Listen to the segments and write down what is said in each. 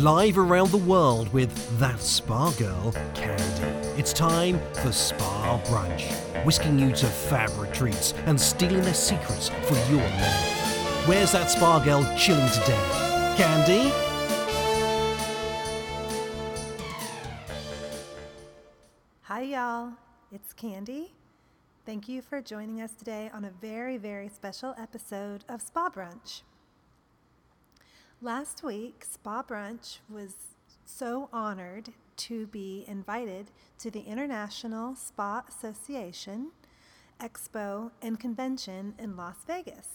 live around the world with that spa girl, Candy. It's time for Spa Brunch, whisking you to fab retreats and stealing their secrets for your love. Where's that spa girl chilling today? Candy? Hi, y'all. It's Candy. Thank you for joining us today on a very, very special episode of Spa Brunch. Last week, Spa Brunch was so honored to be invited to the International Spa Association Expo and Convention in Las Vegas.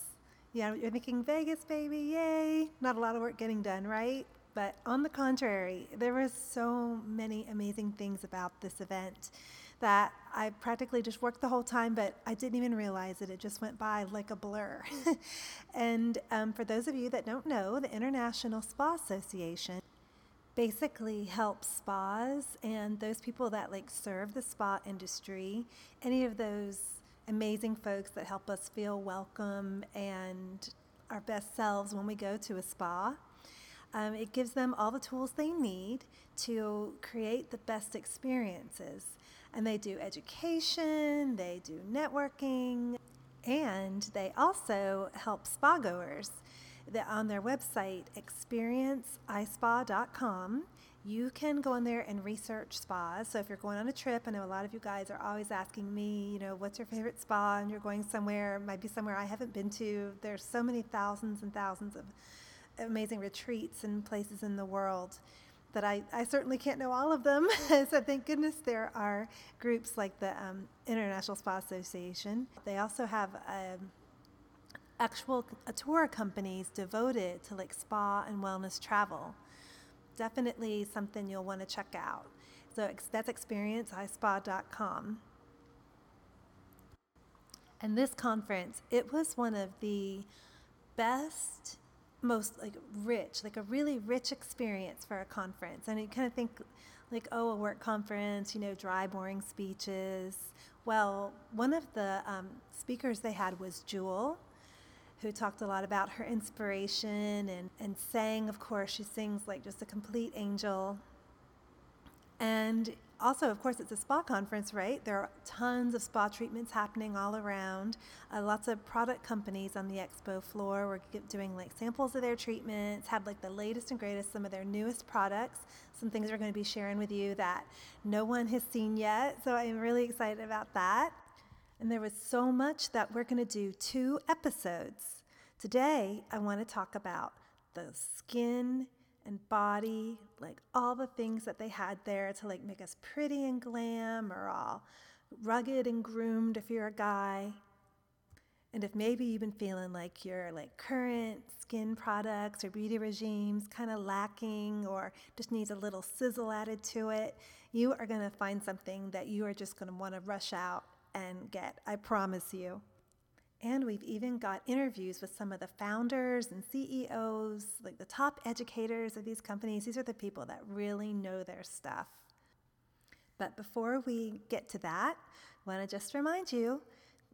Yeah, you're thinking Vegas, baby, yay! Not a lot of work getting done, right? But on the contrary, there were so many amazing things about this event that I practically just worked the whole time, but I didn't even realize it. It just went by like a blur. and um, for those of you that don't know, the International Spa Association basically helps spas and those people that like serve the spa industry, any of those amazing folks that help us feel welcome and our best selves when we go to a spa. Um, it gives them all the tools they need to create the best experiences. And they do education, they do networking, and they also help spa goers. That on their website, experienceispa.com, you can go on there and research spas. So if you're going on a trip, I know a lot of you guys are always asking me, you know, what's your favorite spa? And you're going somewhere, might be somewhere I haven't been to. There's so many thousands and thousands of amazing retreats and places in the world that I, I certainly can't know all of them. so thank goodness there are groups like the um, International Spa Association. They also have um, actual uh, tour companies devoted to like spa and wellness travel. Definitely something you'll want to check out. So ex- that's experienceispa.com. And this conference, it was one of the best most like rich, like a really rich experience for a conference. And you kind of think like, oh, a work conference, you know, dry, boring speeches. Well, one of the um, speakers they had was Jewel, who talked a lot about her inspiration and, and sang, of course, she sings like just a complete angel. And also, of course, it's a spa conference, right? There are tons of spa treatments happening all around. Uh, lots of product companies on the expo floor were doing like samples of their treatments, had like the latest and greatest, some of their newest products. Some things we're going to be sharing with you that no one has seen yet. So I'm really excited about that. And there was so much that we're going to do two episodes. Today, I want to talk about the skin and body, like all the things that they had there to like make us pretty and glam or all rugged and groomed if you're a guy. And if maybe you've been feeling like your like current skin products or beauty regimes kind of lacking or just needs a little sizzle added to it, you are going to find something that you are just going to want to rush out and get. I promise you. And we've even got interviews with some of the founders and CEOs, like the top educators of these companies. These are the people that really know their stuff. But before we get to that, I want to just remind you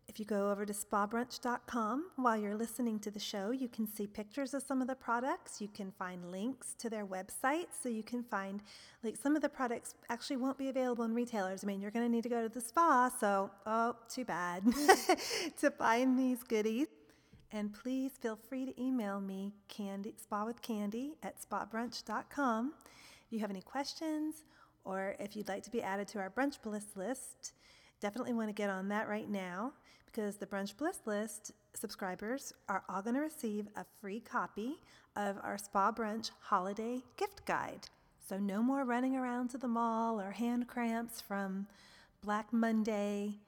if you go over to spabrunch.com while you're listening to the show, you can see pictures of some of the products. You can find links to their website so you can find like some of the products actually won't be available in retailers. I mean, you're going to need to go to the spa, so oh, too bad to find these goodies. And please feel free to email me candy spa with candy at spabrunch.com if you have any questions or if you'd like to be added to our brunch bliss list. Definitely want to get on that right now because the Brunch Bliss List subscribers are all going to receive a free copy of our Spa Brunch Holiday Gift Guide. So, no more running around to the mall or hand cramps from Black Monday.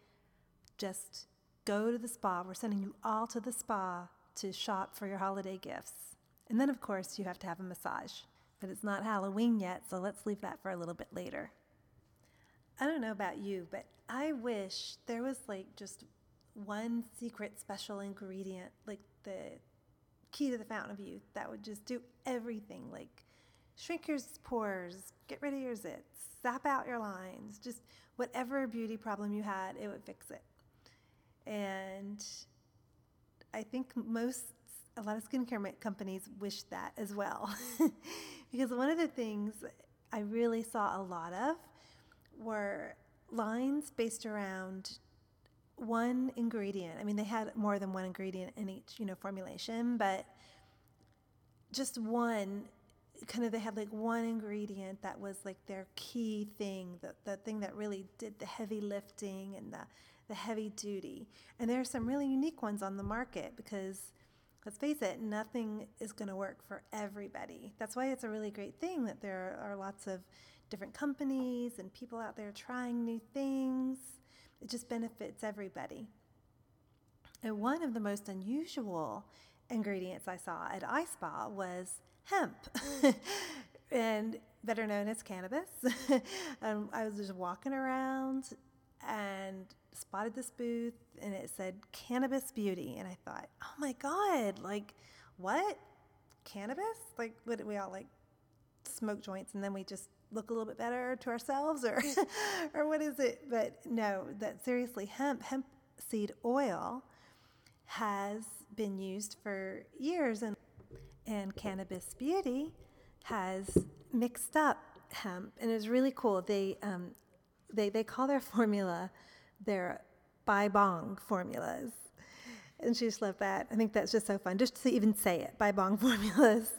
Just go to the spa. We're sending you all to the spa to shop for your holiday gifts. And then, of course, you have to have a massage. But it's not Halloween yet, so let's leave that for a little bit later. I don't know about you, but I wish there was like just one secret special ingredient, like the key to the fountain of youth, that would just do everything. Like shrink your pores, get rid of your zits, zap out your lines, just whatever beauty problem you had, it would fix it. And I think most, a lot of skincare companies wish that as well. because one of the things I really saw a lot of were lines based around one ingredient. I mean, they had more than one ingredient in each, you know, formulation, but just one kind of they had like one ingredient that was like their key thing, the, the thing that really did the heavy lifting and the, the heavy duty. And there are some really unique ones on the market because let's face it, nothing is going to work for everybody. That's why it's a really great thing that there are lots of different companies and people out there trying new things. It just benefits everybody. And one of the most unusual ingredients I saw at iSpa was hemp, and better known as cannabis. um, I was just walking around and spotted this booth, and it said Cannabis Beauty, and I thought, oh my god, like what? Cannabis? Like, would we all like smoke joints and then we just look a little bit better to ourselves, or or what is it? But no, that seriously, hemp hemp seed oil has been used for years and and Cannabis Beauty has mixed up hemp, and it's really cool. They um, they they call their formula their Bai Bong formulas, and she just loved that. I think that's just so fun, just to even say it, Bai Bong formulas.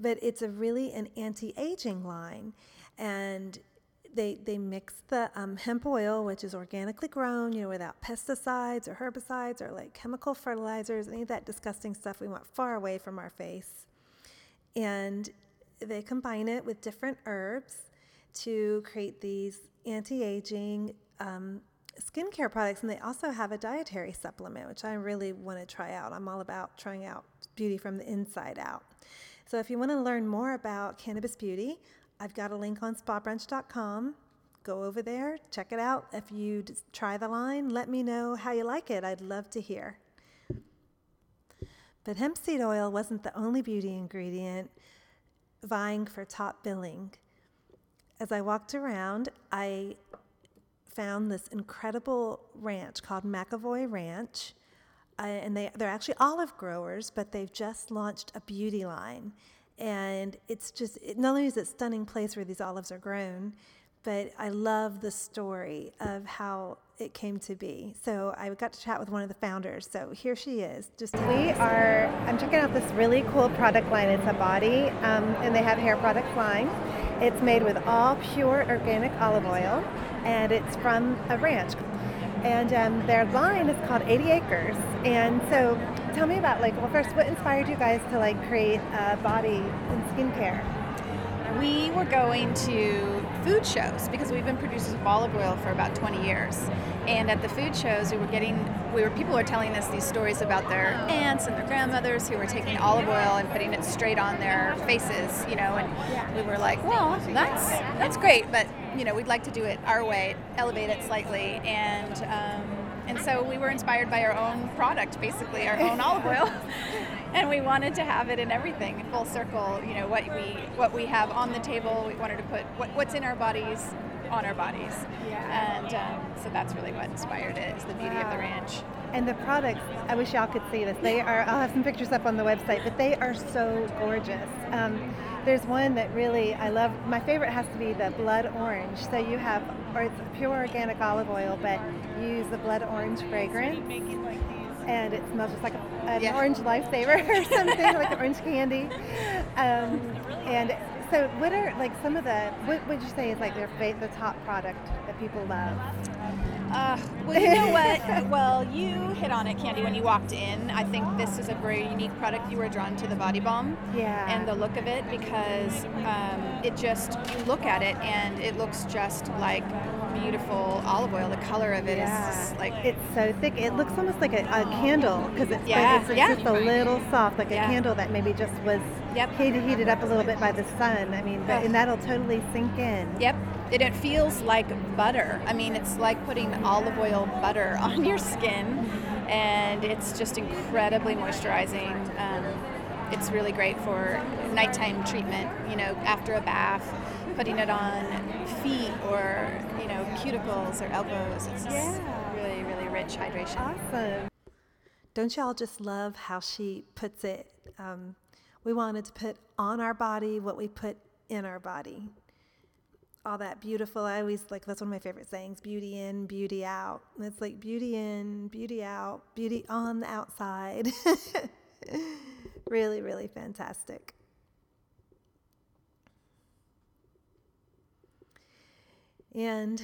But it's a really an anti-aging line, and they, they mix the um, hemp oil, which is organically grown, you know, without pesticides or herbicides or like chemical fertilizers, any of that disgusting stuff we want far away from our face. And they combine it with different herbs to create these anti aging um, skincare products. And they also have a dietary supplement, which I really want to try out. I'm all about trying out beauty from the inside out. So if you want to learn more about cannabis beauty, I've got a link on spabrunch.com. Go over there, check it out. If you try the line, let me know how you like it. I'd love to hear. But hemp seed oil wasn't the only beauty ingredient vying for top billing. As I walked around, I found this incredible ranch called McEvoy Ranch. Uh, and they, they're actually olive growers, but they've just launched a beauty line and it's just it, not only is it a stunning place where these olives are grown but i love the story of how it came to be. So i got to chat with one of the founders. So here she is just we are i'm checking out this really cool product line. It's a body um, and they have hair products line. It's made with all pure organic olive oil and it's from a ranch. And um, their line is called 80 acres. And so tell me about like well first what inspired you guys to like create a body and skincare? We were going to food shows because we've been producers of olive oil for about 20 years. And at the food shows we were getting we were people were telling us these stories about their aunts and their grandmothers who were taking olive oil and putting it straight on their faces you know and we were like well that's that's great but you know we'd like to do it our way elevate it slightly. And um, and so we were inspired by our own product, basically our own olive oil. and we wanted to have it in everything, full circle. You know what we what we have on the table. We wanted to put what, what's in our bodies on our bodies, yeah. and um, so that's really what inspired it. Is the beauty wow. of the ranch. And the products, I wish y'all could see this. They are. I'll have some pictures up on the website, but they are so gorgeous. Um, there's one that really I love. My favorite has to be the blood orange. So you have, or it's pure organic olive oil, but you use the blood orange fragrance. And it smells just like a, an yeah. orange lifesaver or something, like an orange candy. Um, and so, what are like some of the what would you say is like their the top product that people love? Uh, well, you know what? well, you hit on it, Candy, when you walked in. I think this is a very unique product. You were drawn to the body balm yeah. and the look of it because um, it just, you look at it and it looks just like beautiful olive oil. The color of it yeah. is just like. It's so thick. It looks almost like a, a candle because it's, yeah. it's, it's yeah. just a little soft, like a candle that maybe just was yep. heated, heated up a little bit by the sun. I mean, but, and that'll totally sink in. Yep and it feels like butter. I mean, it's like putting olive oil butter on your skin, and it's just incredibly moisturizing. Um, it's really great for nighttime treatment, you know, after a bath, putting it on feet or, you know, cuticles or elbows. It's yeah. really, really rich hydration. Awesome. Don't y'all just love how she puts it? Um, we wanted to put on our body what we put in our body. All that beautiful, I always like that's one of my favorite sayings beauty in, beauty out. And it's like beauty in, beauty out, beauty on the outside. really, really fantastic. And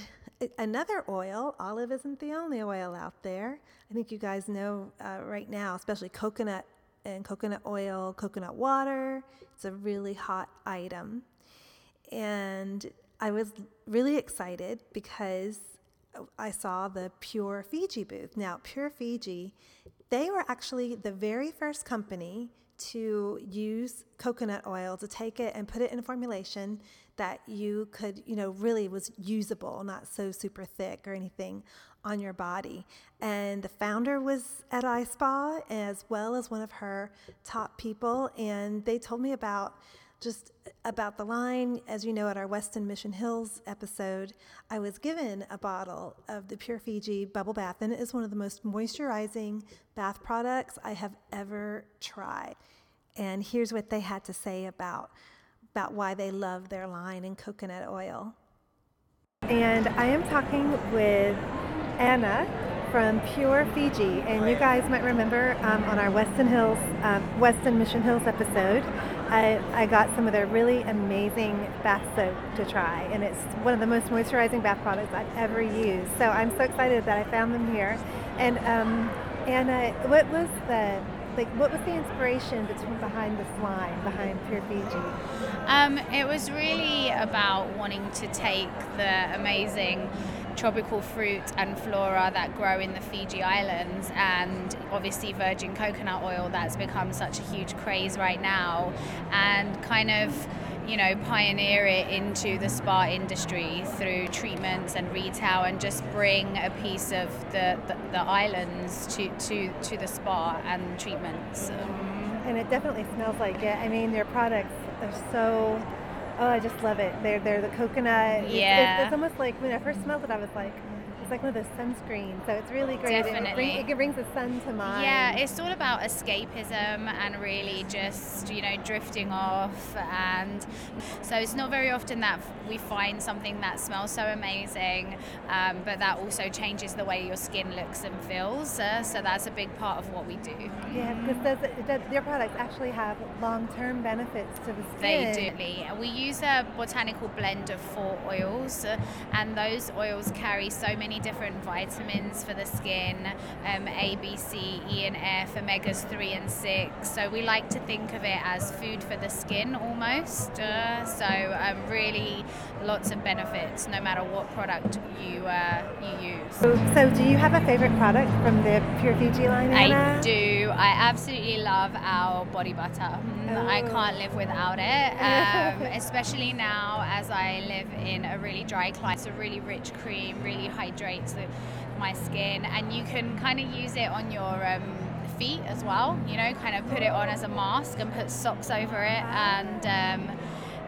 another oil, olive isn't the only oil out there. I think you guys know uh, right now, especially coconut and coconut oil, coconut water. It's a really hot item. And I was really excited because I saw the Pure Fiji booth. Now, Pure Fiji, they were actually the very first company to use coconut oil to take it and put it in a formulation that you could, you know, really was usable, not so super thick or anything on your body. And the founder was at iSpa as well as one of her top people. And they told me about just about the line. As you know, at our Westin Mission Hills episode, I was given a bottle of the Pure Fiji Bubble Bath, and it is one of the most moisturizing bath products I have ever tried. And here's what they had to say about, about why they love their line in coconut oil. And I am talking with Anna from Pure Fiji, and you guys might remember um, on our Westin Hills, um, Westin Mission Hills episode, I, I got some of their really amazing bath soap to try, and it's one of the most moisturizing bath products I've ever used. So I'm so excited that I found them here. And um, Anna, what was the like what was the inspiration between behind this line behind Pure Fiji? Um, it was really about wanting to take the amazing tropical fruit and flora that grow in the Fiji Islands, and obviously virgin coconut oil that's become such a huge craze right now, and kind of you know, pioneer it into the spa industry through treatments and retail and just bring a piece of the, the, the islands to, to, to the spa and treatments. Um, and it definitely smells like it. I mean, their products are so Oh, I just love it. They're they're the coconut. Yeah. It's, it's, almost like when I first smelled it, I was like, it's like one of those sunscreens. So it's really great. Definitely. It, bring, it brings the sun to mind. Yeah, it's all about escapism and really just you know drifting off. And so it's not very often that we find something that smells so amazing, um, but that also changes the way your skin looks and feels. Uh, so that's a big part of what we do. Yeah, because does it, does, their products actually have long-term benefits to the skin. They do. We use a botanical blend of four oils, uh, and those oils carry so many different vitamins for the skin um, A, B, C, E, and F, omegas 3 and 6. So we like to think of it as food for the skin almost. Uh, so um, really lots of benefits no matter what product you uh, you use. So, so, do you have a favorite product from the Pure Fiji line, Anna? I do. I absolutely love our body butter. Oh. I can't live without it, um, especially now as I live in a really dry climate. It's a really rich cream, really hydrates the, my skin, and you can kind of use it on your um, feet as well. You know, kind of put it on as a mask and put socks over it, and um,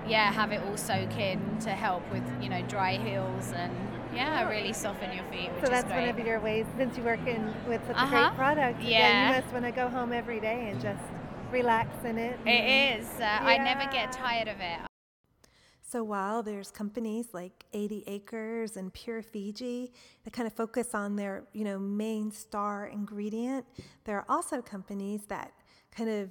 yeah, have it all soak in to help with you know dry heels and yeah, really soften your feet. so that's one of your ways, since you work in with such uh-huh. a great product. Yeah, you must want to go home every day and just relax in it. It is. Uh, yeah. I never get tired of it. So while there's companies like 80 Acres and Pure Fiji that kind of focus on their, you know, main star ingredient, there are also companies that kind of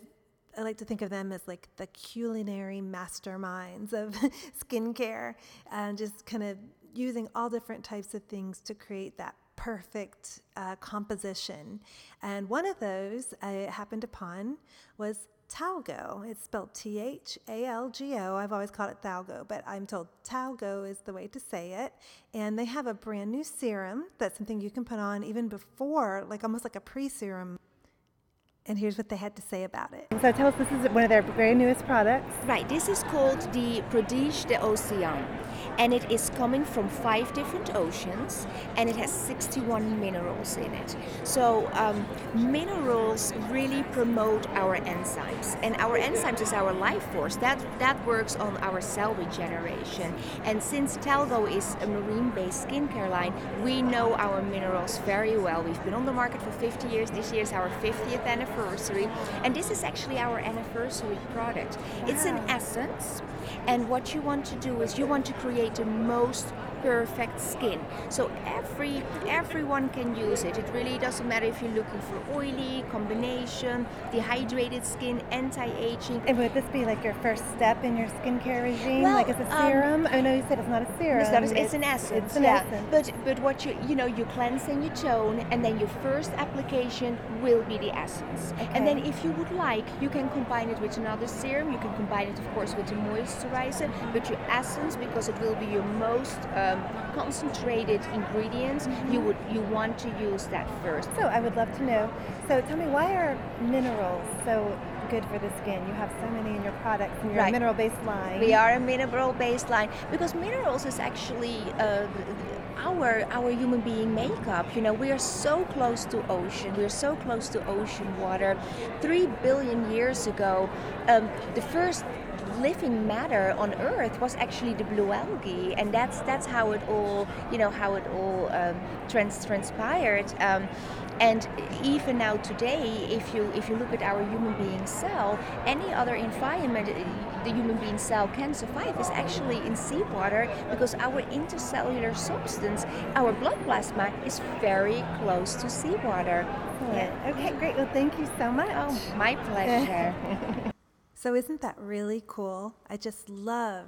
I like to think of them as like the culinary masterminds of skincare and just kind of using all different types of things to create that perfect uh, composition. And one of those I happened upon was Talgo. It's spelled T H A L G O. I've always called it Thalgo, but I'm told Talgo is the way to say it. And they have a brand new serum that's something you can put on even before, like almost like a pre serum and here's what they had to say about it. So tell us, this is one of their very newest products. Right, this is called the Prodige de Océan and it is coming from five different oceans and it has 61 minerals in it. So um, minerals really promote our enzymes and our enzymes is our life force. That, that works on our cell regeneration and since Talgo is a marine-based skincare line, we know our minerals very well. We've been on the market for 50 years. This year is our 50th anniversary anniversary, and this is actually our anniversary product. It's an essence, and what you want to do is you want to create the most perfect skin. So every everyone can use it. It really doesn't matter if you're looking for oily combination, dehydrated skin, anti-aging. And would this be like your first step in your skincare regime? Well, like it's a um, serum? oh no, you said it's not a serum. It's, not, a- it's an essence. It's an yeah. essence. But but what you you know you cleanse and you tone, and then your first application will be the essence. Okay. And then if you would like, you can combine it with another serum. You can combine it, of course, with a moisturizer. But your essence, because it will be your most um, concentrated ingredients, you would you want to use that first. So I would love to know. So tell me, why are minerals so good for the skin? You have so many in your products, and you're Right. a mineral-based line. We are a mineral baseline because minerals is actually uh, our our human being makeup. You know, we are so close to ocean. We are so close to ocean water. Three billion years ago, um, the first living matter on Earth was actually the blue algae, and that's that's how it all you know how it all um, trans- transpired. Um, and even now today, if you if you look at our human being cell, any other environment uh, the human being cell can survive is actually in seawater because our intercellular substance, our blood plasma, is very close to seawater. Excellent. Okay, great. Well, thank you so much. Oh, my pleasure. So isn't that really cool? I just love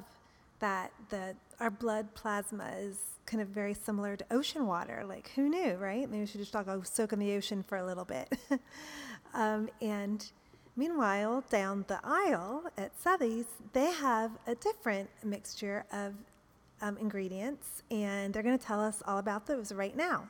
that the our blood plasma is kind of very similar to ocean water. Like who knew, right? Maybe we should just go soak in the ocean for a little bit. um, and meanwhile, down the aisle at Sothys, they have a different mixture of um, ingredients, and they're going to tell us all about those right now.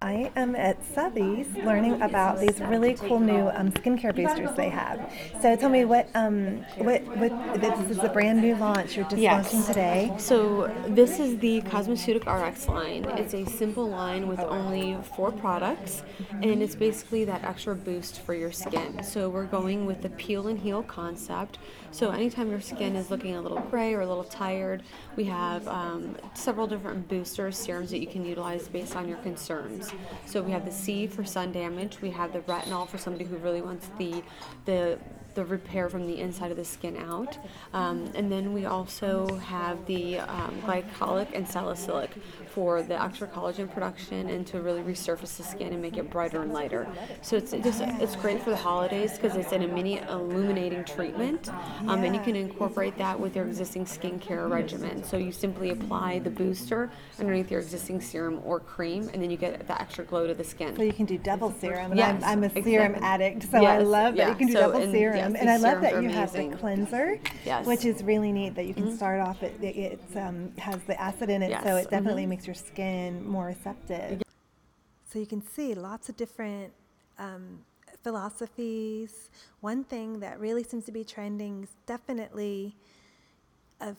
I am at Sothys learning about these really cool new um, skincare boosters they have. So tell me what um, what what this is a brand new launch you're just Yes. launching today. So this is the Cosmeceutic RX line. It's a simple line with only four products, and it's basically that extra boost for your skin. So we're going with the peel and heal concept. So anytime your skin is looking a little gray or a little tired, we have um, several different boosters, serums that you can utilize based on your concerns. So we have the C for sun damage. We have the retinol for somebody who really wants the the the repair from the inside of the skin out. Um, and then we also have the um, glycolic and salicylic for the extra collagen production and to really resurface the skin and make it brighter and lighter. So it's just it's great for the holidays because it's in a mini illuminating treatment, um, and you can incorporate that with your existing skincare regimen. So you simply apply the booster underneath your existing serum or cream, and then you get the extra glow to the skin. So you can do double serum. Yes, I'm, I'm a serum exactly. addict, so I love that yeah. you can do So, double and serum. Yes, and I love that you have the amazing. cleanser, Yes. Mm-hmm. which is really neat that you can start off. It, it it's, um, has the acid in it, so Yes, it definitely mhm. makes your skin more receptive. So you can see lots of different um, philosophies. One thing that really seems to be trending is definitely a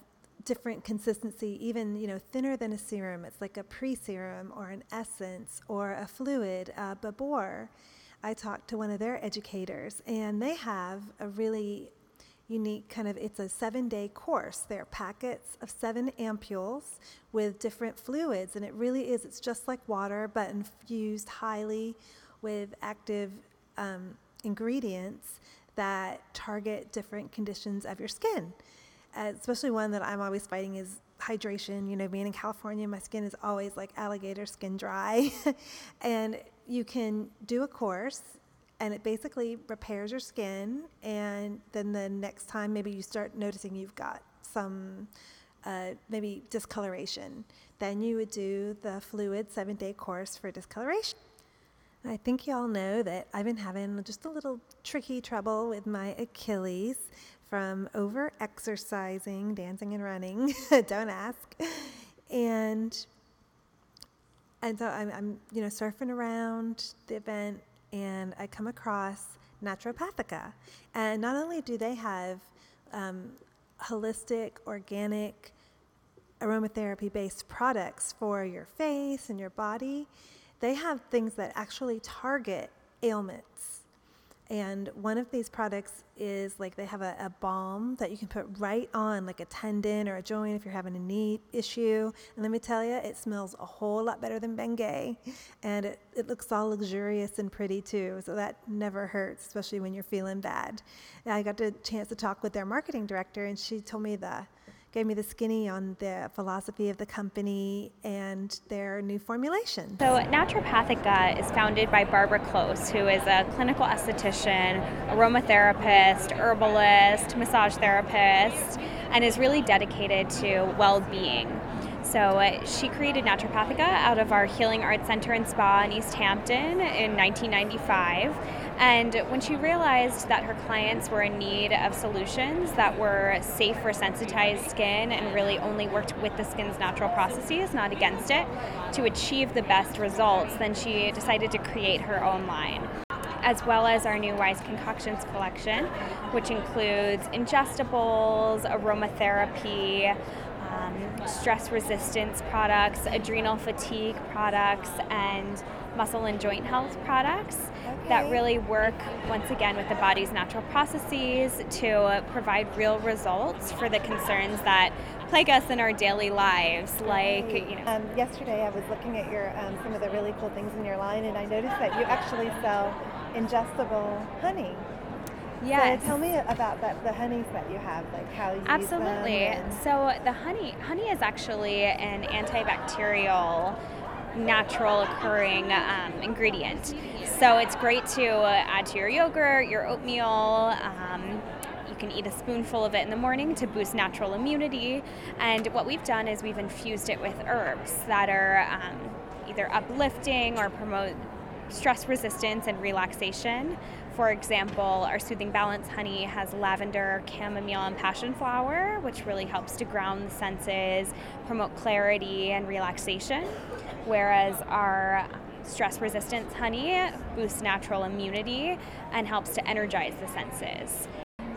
different consistency, even you know thinner than a serum. It's like a pre-serum or an essence or a fluid. Uh, Babor, I talked to one of their educators, and they have a really unique kind of it's a seven day course they're packets of seven ampules with different fluids and it really is it's just like water but infused highly with active um, ingredients that target different conditions of your skin. Uh, especially one that i'm always fighting is hydration you know being in california my skin is always like alligator skin dry. And you can do a course and it basically repairs your skin and then the next time maybe you start noticing you've got some uh, maybe discoloration. Then you would do the fluid seven day course for discoloration. I think you all know that i've been having just a little tricky trouble with my achilles from over exercising dancing and running don't ask and and so I'm, I'm, you know, surfing around the event and I come across Naturopathica. And not only do they have um, holistic, organic, aromatherapy based products for your face and your body, they have things that actually target ailments. And one of these products is like they have a, a, balm that you can put right on like a tendon or a joint if you're having a knee issue. And let me tell you, it smells a whole lot better than Bengay. And it, it looks all luxurious and pretty too. So that never hurts, especially when you're feeling bad. And I got the chance to talk with their marketing director, and she told me the gave me the skinny on the philosophy of the company and their new formulation. So, Naturopathica is founded by Barbara Close, who is a clinical esthetician, aromatherapist, herbalist, massage therapist, and is really dedicated to well being. So uh, she created Naturopathica out of our Healing Arts Center and Spa in East Hampton in 1995. And when she realized that her clients were in need of solutions that were safe for sensitized skin and really only worked with the skin's natural processes, not against it, to achieve the best results, then she decided to create her own line as well as our new Wise Concoctions collection, which includes ingestibles, aromatherapy, um, stress resistance products, adrenal fatigue products, and muscle and joint health products okay. that really work once again with the body's natural processes to provide real results for the concerns that plague us in our daily lives. Like you know. Um, yesterday i was looking at your um, some of the really cool things in your line and i noticed that you actually sell ingestible honey Yes. So tell me about that, the honeys that you have, like how you. Absolutely. So the honey, honey is actually an antibacterial natural occurring um, ingredient. So it's great to add to your yogurt, your oatmeal. Um, you can eat a spoonful of it in the morning to boost natural immunity. And what we've done is we've infused it with herbs that are um, either uplifting or promote stress resistance and relaxation. For example, our Soothing Balance honey has lavender, chamomile, and passion flower, which really helps to ground the senses, promote clarity and relaxation. Whereas our stress resistance honey boosts natural immunity and helps to energize the senses.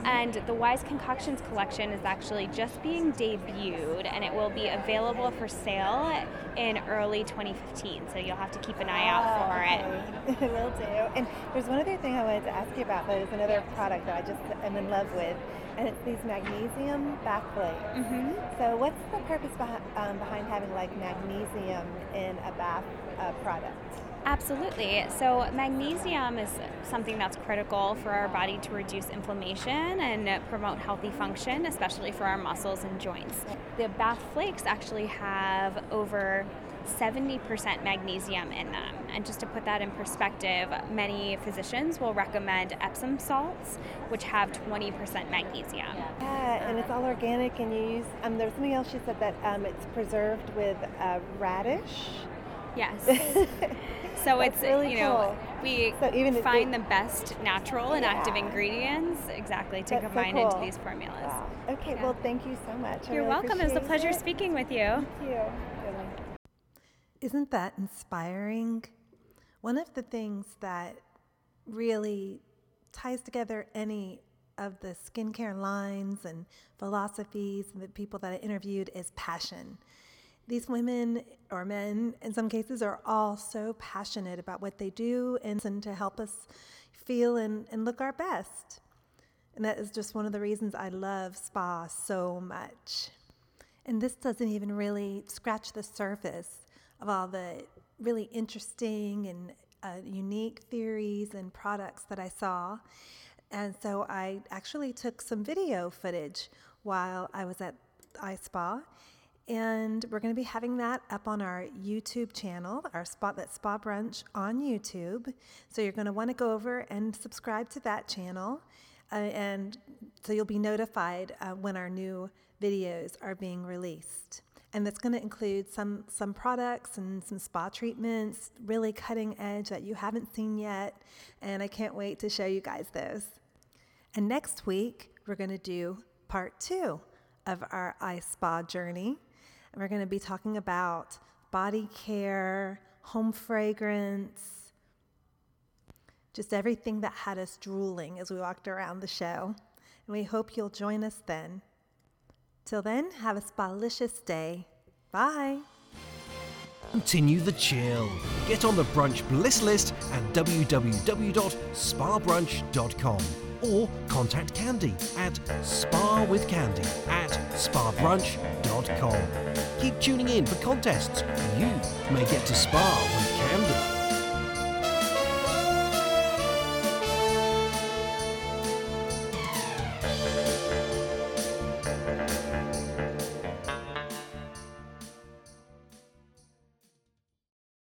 And the Wise Concoctions collection is actually just being debuted and it will be available for sale in early 2015. So you'll have to keep an eye out for oh, okay. it. will do. And there's one other thing I wanted to ask you about but it's another product that I just am in love with, and it's these magnesium bath flakes. Mm-hmm. So what's the purpose behind, um, behind having like magnesium in a bath uh, product? Absolutely. So, magnesium is something that's critical for our body to reduce inflammation and promote healthy function, especially for our muscles and joints. The bath flakes actually have over 70% magnesium in them. And just to put that in perspective, many physicians will recommend Epsom salts, which have 20% magnesium. Yeah, and it's all organic, and you use, um, there's something else you said that um, it's preserved with uh, radish. Yes. So it's really you know cool. we so even find the best natural and yeah. active ingredients exactly to That's combine so cool. into these formulas. Wow. Okay, yeah. well thank you so much. You're really welcome. It was a pleasure it. speaking with you. Thank you. Isn't that inspiring? One of the things that really ties together any of the skincare lines and philosophies and the people that I interviewed is passion. These women or men, in some cases, are all so passionate about what they do and to help us feel and, and look our best. And that is just one of the reasons I love spa so much. And this doesn't even really scratch the surface of all the really interesting and uh, unique theories and products that I saw. And so I actually took some video footage while I was at iSpa and we're going to be having that up on our YouTube channel, our spot that Spa Brunch on YouTube. So you're going to want to go over and subscribe to that channel, uh, and so you'll be notified uh, when our new videos are being released. And that's going to include some some products and some spa treatments, really cutting edge that you haven't seen yet, and I can't wait to show you guys those. And next week we're going to do part two of our iSpa journey. And we're going to be talking about body care, home fragrance, just everything that had us drooling as we walked around the show. And we hope you'll join us then. Till then, have a spalicious day. Bye. Continue the chill. Get on the brunch bliss list at www.spabrunch.com or contact Candy at spawithcandy at spabrunch.com. Keep tuning in for contests. You may get to spar with Candy.